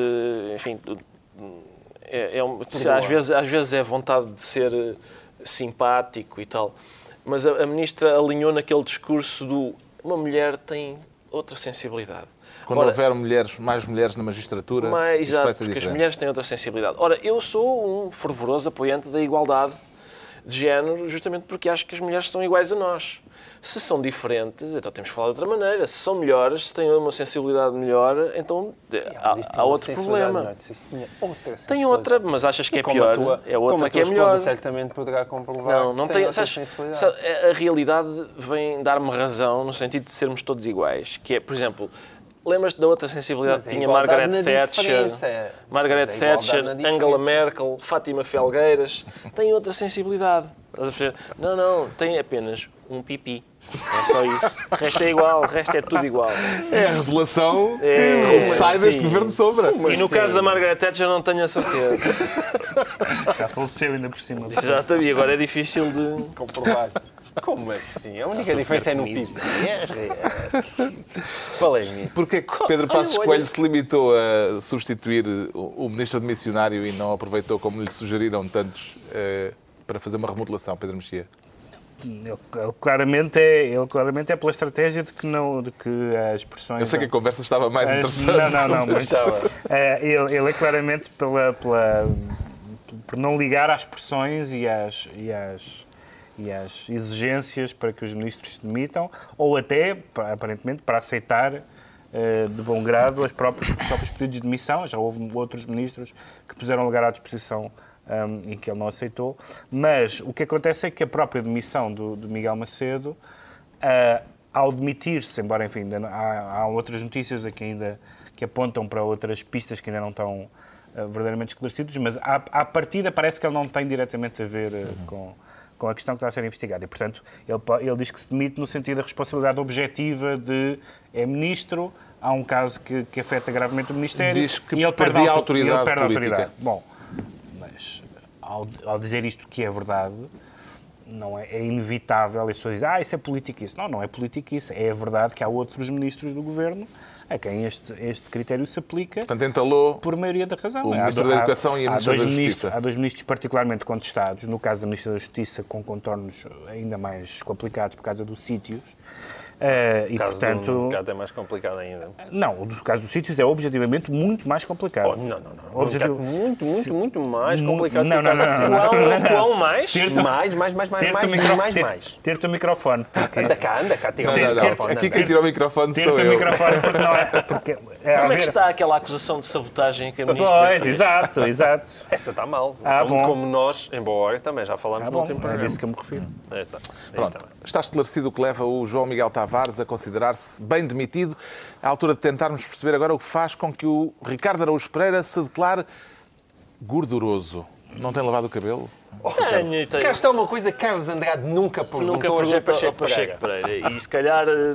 enfim, é, é um- às, vezes, às vezes é vontade de ser eh, simpático e tal, mas a, a ministra alinhou naquele discurso do uma mulher tem outra sensibilidade. Quando Ora, houver mulheres, mais mulheres na magistratura, mas, isto vai exato, ser porque as mulheres têm outra sensibilidade. Ora, eu sou um fervoroso apoiante da igualdade de género, justamente porque acho que as mulheres são iguais a nós. Se são diferentes, então temos que falar de outra maneira. Se são melhores, se têm uma sensibilidade melhor, então de- há, há outro problema. Tem outra, mas achas que é pior? a tua, é outra como a que é tua melhor. certamente poderá comprovar. Não, não tem. outra sabes, a realidade vem dar-me razão no sentido de sermos todos iguais. Que é, por exemplo, lembras-te da outra sensibilidade é que tinha Margaret Thatcher. Margaret é igualdade Thatcher, Angela. Merkel, Fátima Felgueiras, têm outra sensibilidade. Não, não, tem apenas um pipi. É só isso. O resto é igual, o resto é tudo igual. É a revelação É, que sai sim. deste governo de sombra. E no caso da Margaret Thatcher não tenho a certeza. Já faleceu ainda por cima. Já sabia, agora é difícil de... comprovar. Como assim? A única diferença é no PIB. Falei nisso. Porquê que Pedro Passos olha- Coelho se limitou a substituir o o ministro de missionário e não aproveitou, como lhe sugeriram tantos, eh, para fazer uma remodelação, Pedro Mexia? Ele, claramente é, ele claramente é pela estratégia de que, não, de que as expressões... Eu sei que a conversa estava mais As- interessante. Não, não, não, mas eh, ele, ele é claramente pela, pela, por não ligar às pressões e às, e, às, e às exigências para que os ministros se demitam, ou até, pa- aparentemente, para aceitar eh, de bom grado os próprios, os próprios pedidos de demissão. Já houve outros ministros que puseram lugar à disposição hum, e que ele não aceitou. Mas o que acontece é que a própria demissão do, do Miguel Macedo ah, ao demitir-se, embora enfim, ainda há, há outras notícias aqui ainda que apontam para outras pistas que ainda não estão ah, verdadeiramente esclarecidas, mas à, à partida parece que ele não tem diretamente a ver ah, com, com a questão que está a ser investigada. E, portanto, ele, ele diz que se demite no sentido da responsabilidade objetiva de é ministro, há um caso que, que afeta gravemente o Ministério Diz que e ele perde a auto- e ele autoridade perde a política. autoridade. Bom, mas ao, ao dizer isto que é verdade, não é, é inevitável as pessoas dizem, ah, isso é política isso. Não, não é política isso. É a verdade que há outros ministros do governo a quem este, este critério se aplica Portanto, entalou por maioria da razão. O Há Ministro do- da há- Educação e a há Ministra da ministros- Justiça. Há dois ministros particularmente contestados, no caso da Ministra da Justiça, com contornos ainda mais complicados por causa dos sítios, Eh, e, O caso portanto, do mercado é mais complicado ainda. não, o caso dos sítios é objetivamente muito mais complicado. Oh, não, não, não. Objetivo- muito, muito, Se- muito mais complicado não, que o não, caso não, do não, Silva. Quão, mais? Mais, mais, mais, mais, mais, o micro- mais, ter- mais. Ter-te o microfone. Porque, Anda cá, anda cá, tira o Não, não, não. microfone. Aqui quem tira o microfone ter-te sou o eu. microfone porque não é. Porque é Como é que está aquela acusação de sabotagem que a ministra Pois, fez? exato, exato. Essa está mal. Ah, como, bom. como nós, em boa hora, também já falámos Ah, no último é disso que eu me refiro. É, exato. Pronto, Então, está esclarecido o que leva o João Miguel Tavares a considerar-se bem demitido. É a altura de tentarmos perceber agora o que faz com que o Ricardo Araújo Pereira se declare gorduroso. Não tem lavado o cabelo? Tenho, tenho. Cá está uma coisa que Carlos Andrade nunca perguntou Nunca hoje a perguntou Pacheco ao Pacheco Pereira. Pereira. E se calhar eh,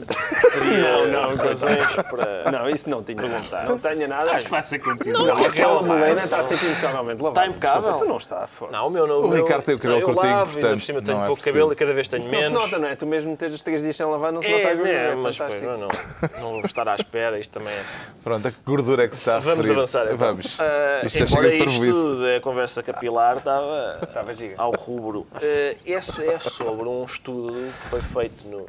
teria Não, não, razões para... Não, isso não tinha. Não tenho nada. Acho que passa contigo. Não, Não, aquela melena está sempre impecavelmente lavada. Está impecável? Tu não está. foda. Não, o meu não. O meu- Ricardo tem o cabelo eu curtinho, lavo, ainda portanto, por cima tenho não é pouco cabelo e cada vez tenho Isso não se menos. nota, não é? Tu mesmo tens os três dias sem lavar, não se nota a É, gordura. é, É mas pois, fantástico. não, não vou estar à espera, isto também é... Pronto, a que gordura é que se está a Vamos avançar então. Vamos. Ah, Isto já chega de isto da conversa capilar estava Giga. ao rubro. Ah, esse é sobre um estudo que foi feito no,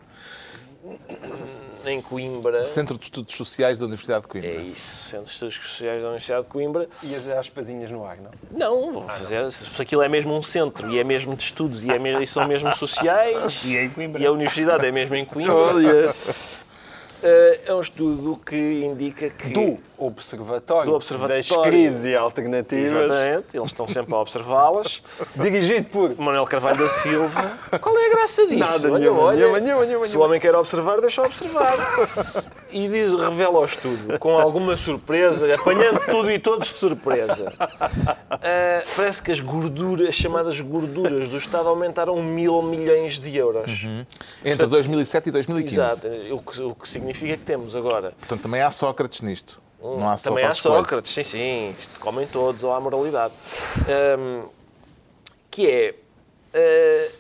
em Coimbra. Centro de Estudos Sociais da Universidade de Coimbra. É isso, Centro de Estudos Sociais da Universidade de Coimbra. E as aspasinhas no ar, não? Não, vou fazer. Se aquilo é mesmo um centro e é mesmo de estudos e, é mesmo, e são mesmo sociais E é em Coimbra. e a universidade é mesmo em Coimbra. eh, é um estudo que indica que. Do Observatório, Do Observatório. das Crises Alternativas, Exatamente, eles estão sempre a observá-las. dirigido por... Manuel Carvalho da Silva. Qual é a graça disso? Nada, olha, nenhuma, olha. nenhuma, nenhuma, nenhuma, Se o homem quer observar, deixa observar. E diz, revela o estudo, com alguma surpresa, apanhando tudo e todos de surpresa. Ah, parece que as gorduras, as chamadas gorduras do Estado aumentaram mil milhões de euros. Entre 2007 e 2015. Exato. O que, o que significa que temos agora. Portanto, também há Sócrates nisto. Não há só Também há escolha. Sócrates, sim, sim. Isto comem todos, ou há moralidade. Ahm, que é. ah,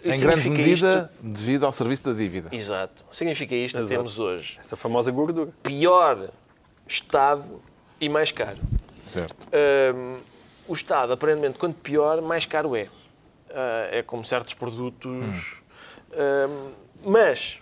Em grande significa medida devido ao serviço da dívida. Isto, exato. Significa isto que temos hoje. Essa famosa gordura. Pior Estado e mais caro. Certo. Hum, o Estado, aparentemente, quanto pior, mais caro é. Ah, é como certos produtos. Hum, mas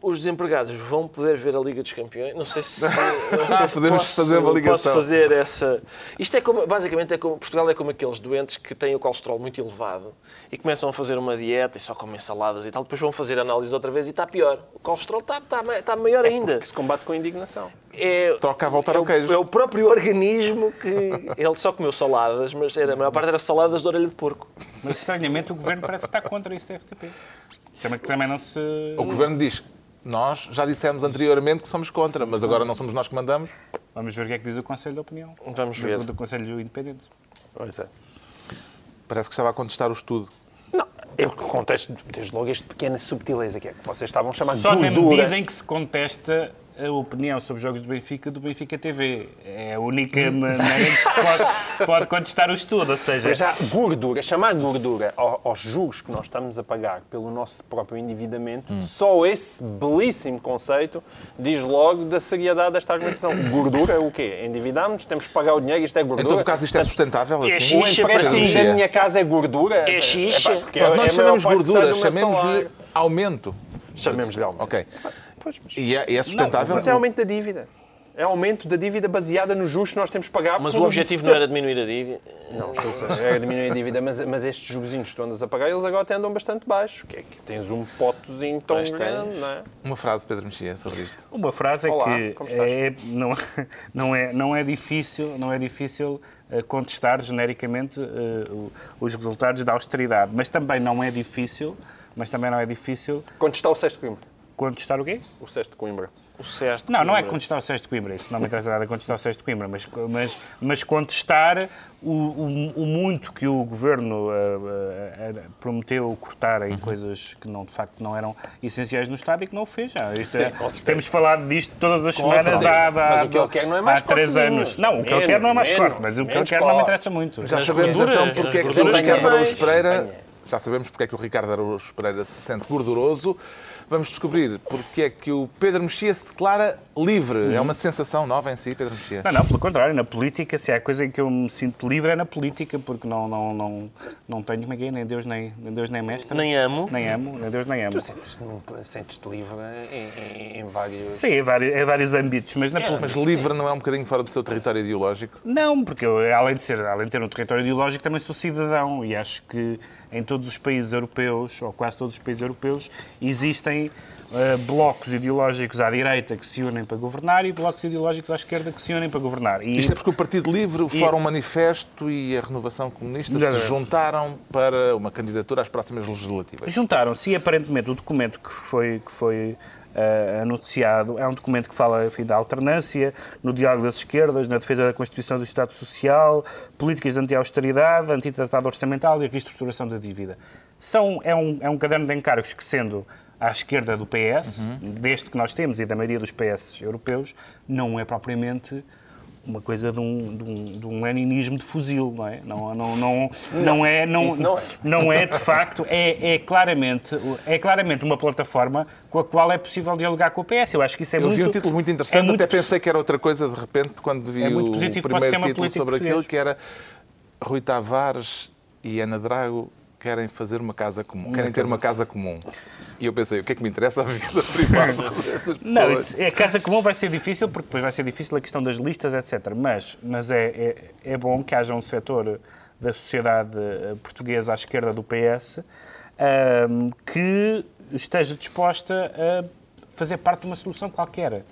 os desempregados vão poder ver a Liga dos Campeões. Não sei se, não sei se Podemos posso, fazer uma ligação. Posso fazer essa. Isto é como, basicamente, é como, Portugal é como aqueles doentes que têm o colesterol muito elevado e começam a fazer uma dieta e só comem saladas e tal. Depois vão fazer análise outra vez e está pior. O colesterol está, está, está maior ainda Que se combate com indignação. é, Toca a voltar é ao queijo. É o próprio organismo que. Ele só comeu saladas, mas era, a maior parte era saladas de orelha de porco. Mas estranhamente o governo parece que está contra isso da RTP. Também, também não se. O Governo diz, nós já dissemos anteriormente que somos contra, mas agora não somos nós que mandamos. Vamos ver o que é que diz o Conselho de Opinião. Vamos ver. Do, do Conselho Independente. Pois é. Parece que estava a contestar o estudo. Não, eu contesto desde logo este pequena subtileza que é que vocês estavam a chamar de Só na medida em que se contesta a opinião sobre os jogos do Benfica do Benfica TV. É a única maneira que se pode, pode contestar o estudo. Ou seja, Mas já gordura, chamar gordura ao- aos juros que nós estamos a pagar pelo nosso próprio endividamento, Hum. só esse belíssimo conceito diz logo da seriedade desta argumentação. Gordura é o quê? Endividamos, temos que pagar o dinheiro, isto é gordura. Em todo caso, isto é sustentável É assim? O xixa, empréstimo Pedro da minha casa é gordura? É pá, Pronto, é- é parte que sai gordura, chamemos-lhe aumento. Chamemos-lhe aumento. Ok. Pois, mas- E é, e é sustentável? Mas é aumento da dívida. É aumento da dívida baseada nos juros que nós temos que pagar. Mas por- o objetivo não era diminuir a dívida. Não, é diminuir a dívida, mas, mas estes jurozinhos que tu andas a pagar, eles agora até andam bastante baixos. Que é que tens um potezinho tão tem. grande, não é? Uma frase, Pedro Mexia, sobre isto. Uma frase é Olá, que como estás? é, não, não, é, não é difícil, não é difícil eh, contestar genericamente o- os resultados da austeridade, mas também não é difícil, mas também não é difícil está o sexto Coimbra. Contestar o quê? O sexto de Coimbra. O Seste. Não, não é contestar o Sérgio de Coimbra, isso não me interessa nada contestar o Sérgio de Coimbra, mas, mas, mas contestar o, o- o muito que o Governo eh, eh, prometeu cortar Uhum. em coisas que não, de facto não eram essenciais no Estado e que não o fez. Já. Isto Sim, é- com certeza. temos falado disto todas as Com semanas há, há, Mas o que ele quer não é mais há três anos. Não, o que ele quer não é mais menos, corte, mas o que ele quer não me interessa muito. Já sabemos então porque é que o Ricardo. Araújo Pereira. Já sabemos porque é que o Ricardo Araújo Pereira se sente gorduroso. Vamos descobrir porque é que o Pedro Mexia se declara Livre é uma sensação nova em si, Pedro Mexia? Não, não, pelo contrário, na política, se há coisa em que eu me sinto livre é na política, porque não, não, não, não tenho é é, nem Deus nem, nem Deus nem mestre. Nem amo. Nem amo, nem Deus nem amo. Tu sentes-te sentes-te livre em, em- em vários. Sim, em vários, em vários âmbitos, mas na política. Mas livre não é um bocadinho fora do seu território ideológico? Não, porque eu, além de ser, além de ter um território ideológico, também sou cidadão e acho que em todos os países europeus, ou quase todos os países europeus, existem eh, blocos ideológicos à direita que se unem para governar e blocos ideológicos à esquerda que se unem para governar. E Isto é porque o Partido Livre, o Fórum Manifesto e a Renovação Comunista se Exatamente. juntaram para uma candidatura às próximas legislativas. Juntaram-se e aparentemente o documento que foi, que foi eh, anunciado é um documento que fala enfim, da alternância, no diálogo das esquerdas, na defesa da Constituição do Estado Social, políticas anti-austeridade, antitratado orçamental e a reestruturação da dívida. São, é, um, é um caderno de encargos que, sendo à esquerda do PS, deste que nós temos e da maioria dos PS europeus, não é propriamente uma coisa de um, de um, de um leninismo de fuzil, não é? Não, não, não, não é, não, não é. não é de facto, é, é, claramente, é claramente uma plataforma com a qual é possível dialogar com o PS. Eu acho que isso é Eu muito... vi um título muito interessante, é muito até pensei que era outra coisa de repente quando vi É o primeiro título sobre aquilo, português. que era Rui Tavares e Ana Drago querem fazer uma casa comum, querem ter casa- uma casa comum. E eu pensei, o que é que me interessa a vida privada destas Não, pessoas? isso, a casa comum vai ser difícil, porque depois vai ser difícil a questão das listas, etc. Mas, mas é, é, é bom que haja um setor da sociedade eh, portuguesa à esquerda do PS ahm, que esteja disposta a fazer parte de uma solução qualquer.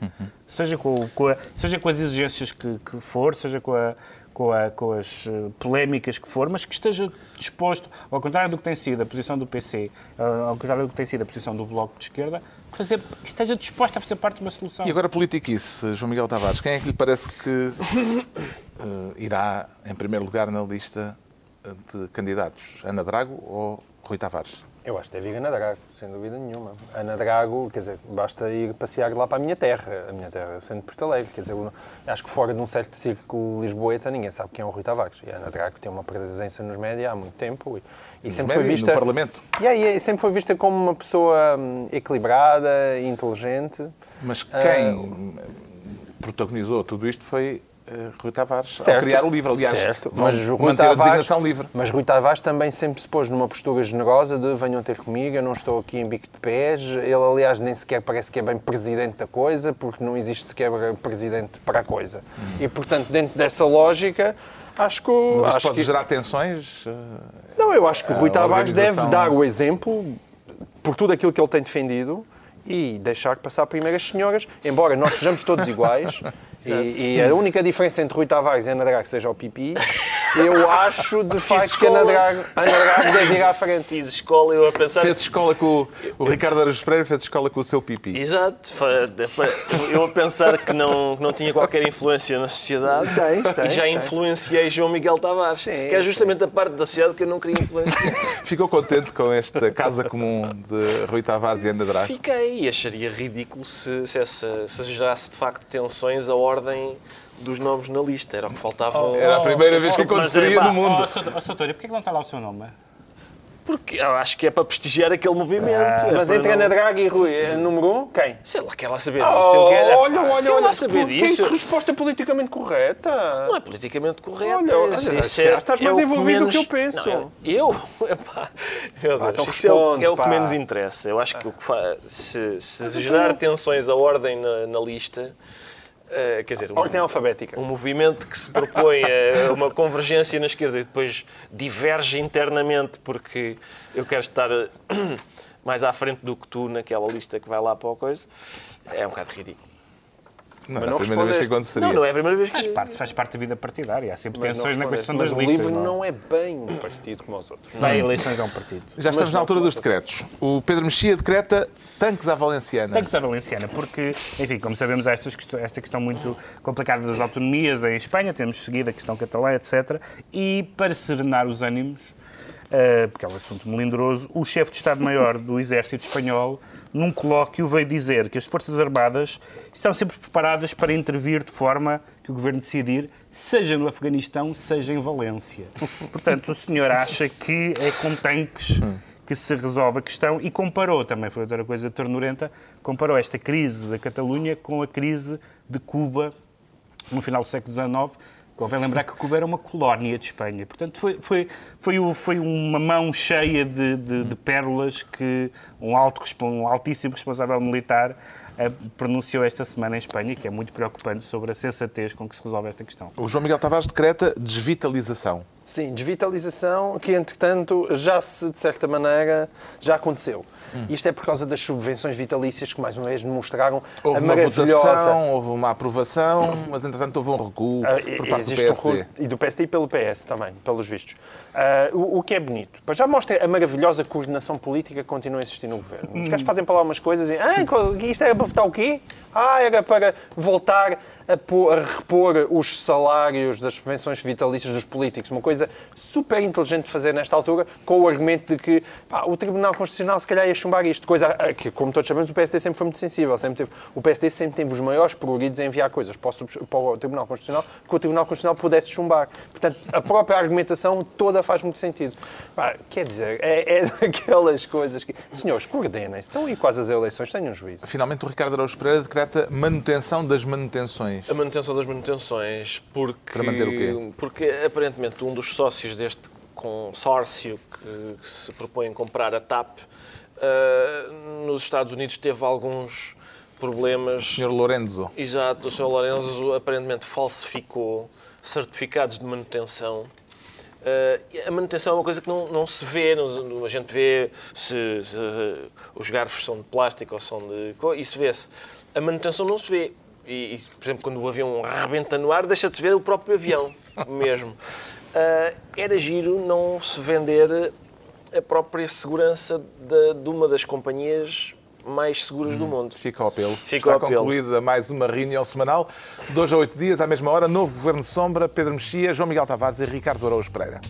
Seja, com, com a- seja com as exigências que, que for, seja com, a- com, a- com as eh, polémicas que for, mas que esteja disposto, ao contrário do que tem sido a posição do PC, eh, ao contrário do que tem sido a posição do Bloco de Esquerda, fazer, que esteja disposto a fazer parte de uma solução. E agora politiquice, João Miguel Tavares, quem é que lhe parece que eh, irá em primeiro lugar na lista de candidatos? Ana Drago ou Rui Tavares? Eu acho que deve ir Ana Drago, sem dúvida nenhuma. Ana Drago, quer dizer, basta ir passear lá para a minha terra, a minha terra sendo Porto Alegre. Quer dizer, eu acho que fora de um certo círculo lisboeta ninguém sabe quem é o Rui Tavares. E a Ana Drago tem uma presença nos médias há muito tempo e, e sempre foi vista... no Parlamento. E aí, sempre foi vista como uma pessoa hum, equilibrada, inteligente. Mas quem protagonizou tudo isto foi Rui Tavares, ao Certo. criar o livro. Aliás, Certo. Mas Rui manter a Tavares- designação livre. Mas Rui Tavares também sempre se pôs numa postura generosa de venham ter comigo, eu não estou aqui em bico de pés. Ele, aliás, nem sequer parece que é bem presidente da coisa, porque não existe sequer presidente para a coisa. E, portanto, dentro dessa lógica, acho que... Mas isto acho pode que gerar tensões. eh, não, eu acho que o Rui a Tavares deve dar o exemplo por tudo aquilo que ele tem defendido e deixar passar primeiras senhoras, embora nós sejamos todos iguais. e, e a única diferença entre Rui Tavares e Ana Drago seja o pipi, eu acho de facto que Ana Drago, Ana Drago deve ir à frente. Fiz escola, eu a pensar. Fez escola com o, o Ricardo Araújo Pereira, fez escola com o seu pipi. Exato, eu a pensar que não, que não tinha qualquer influência na sociedade Tens, tens, e já influenciei João Miguel Tavares, Sim, que é justamente a parte da sociedade que eu não queria influenciar. Ficou contente com esta casa comum de Rui Tavares e Ana Drago? Fiquei e acharia ridículo se, se, essa, se gerasse de facto tensões a ordem dos nomes na lista. Era o que faltava. Era a primeira vez que é, aconteceria no mundo. Oh, Soutor- oh, Soutor, e porquê que não está lá o seu nome? Porque eu acho que é para prestigiar aquele movimento. É Mas para entre não- Ana Drago e Rui, é número um, quem? Sei lá, quer lá saber disso. Oh, eu quero... olha, olha, Quer olha, lá saber que disso. isso resposta politicamente correta. Não é politicamente correto. Olha, olha, Isso- isso estás- mais que envolvido do que eu penso. Não, eu? Epá, meu Deus, então isso é o, responde, é o que menos interessa. Eu acho que o que fa... se, se gerar tensões a ordem na, na lista, eh, quer dizer, um, Ordem alfabética. um movimento que se propõe a uma convergência na esquerda e depois diverge internamente porque eu quero estar eh, mais à frente do que tu naquela lista que vai lá para a coisa, é um bocado ridículo. Não, Mas não a primeira vez que aconteceria. Não, não é a primeira vez que... Faz parte, faz parte da vida partidária. Há sempre Mas tensões na questão Mas das o listas. livro não. não é bem um partido como os outros. Se vai a eleições é um partido. Já estamos Mas na altura dos decretos. O Pedro Mexia decreta tanques à Valenciana. Tem que ser valenciana, porque, enfim, como sabemos, há estas esta questão muito complicada das autonomias em Espanha, temos seguido a questão catalã, etc. E para serenar os ânimos, eh, porque é um assunto melindroso, o chefe de Estado-Maior do Exército Espanhol, num colóquio, veio dizer que as Forças Armadas estão sempre preparadas para intervir de forma que o governo decidir, seja no Afeganistão, seja em Valência. Portanto, o senhor acha que é com tanques que se resolve a questão e comparou, também foi outra coisa ternurenta, comparou esta crise da Catalunha com a crise de Cuba no final do século XIX, Convém lembrar que Cuba era uma colónia de Espanha. Portanto, foi, foi, foi, o- foi uma mão cheia de, de- de pérolas que um, alto, um altíssimo responsável militar eh, pronunciou esta semana em Espanha, que é muito preocupante sobre a sensatez com que se resolve esta questão. O João Miguel Tavares decreta desvitalização. Sim, desvitalização que, entretanto, já se, de certa maneira, já aconteceu. Isto é por causa das subvenções vitalícias que, mais uma vez, demonstraram Houve a uma maravilhosa... votação, houve uma aprovação, mas entretanto houve um recuo Ah, por parte do existe um PSD. rolo- e do PSD e pelo PS também, pelos vistos. Ah, o, o que é bonito. Já mostra a maravilhosa coordenação política que continua a existir no governo. Os gajos fazem para lá umas coisas e. Ah, isto era para votar o quê? Ah, era para voltar a, pô- a repor os salários das subvenções vitalícias dos políticos. Uma coisa super inteligente de fazer nesta altura, com o argumento de que pá, o Tribunal Constitucional se calhar chumbar isto. Coisa a que, como todos sabemos, o PSD sempre foi muito sensível. Sempre teve, o PSD sempre teve os maiores pruridos em enviar coisas para o, para o Tribunal Constitucional que o Tribunal Constitucional pudesse chumbar. Portanto, a própria argumentação toda faz muito sentido. Pá, quer dizer, é, é daquelas coisas que. Senhores, coordenem-se. Estão aí quase as eleições, tenham juízo. Finalmente, o Ricardo Araújo Pereira decreta manutenção das manutenções. A manutenção das manutenções, porque, Para manter o quê? porque aparentemente um dos sócios deste consórcio que, que se propõe comprar a TAP ah, nos Estados Unidos teve alguns problemas. Senhor Lorenzo. Exato, o Sr. Lorenzo aparentemente falsificou certificados de manutenção. E a manutenção é uma coisa que não, não se vê, não- a gente vê se, se, os garfos são de plástico ou são de. Isso vê-se. A manutenção não se vê. E, e, por exemplo, quando o avião rebenta no ar, deixa de se ver o próprio avião mesmo. Ah, era giro não se vender a própria segurança de, de uma das companhias mais seguras do mundo. Fica ao apelo. Fica Está ao concluída mais uma reunião semanal. Hoje a oito dias, à mesma hora, novo Governo Sombra, Pedro Mexia, João Miguel Tavares e Ricardo Araújo Pereira.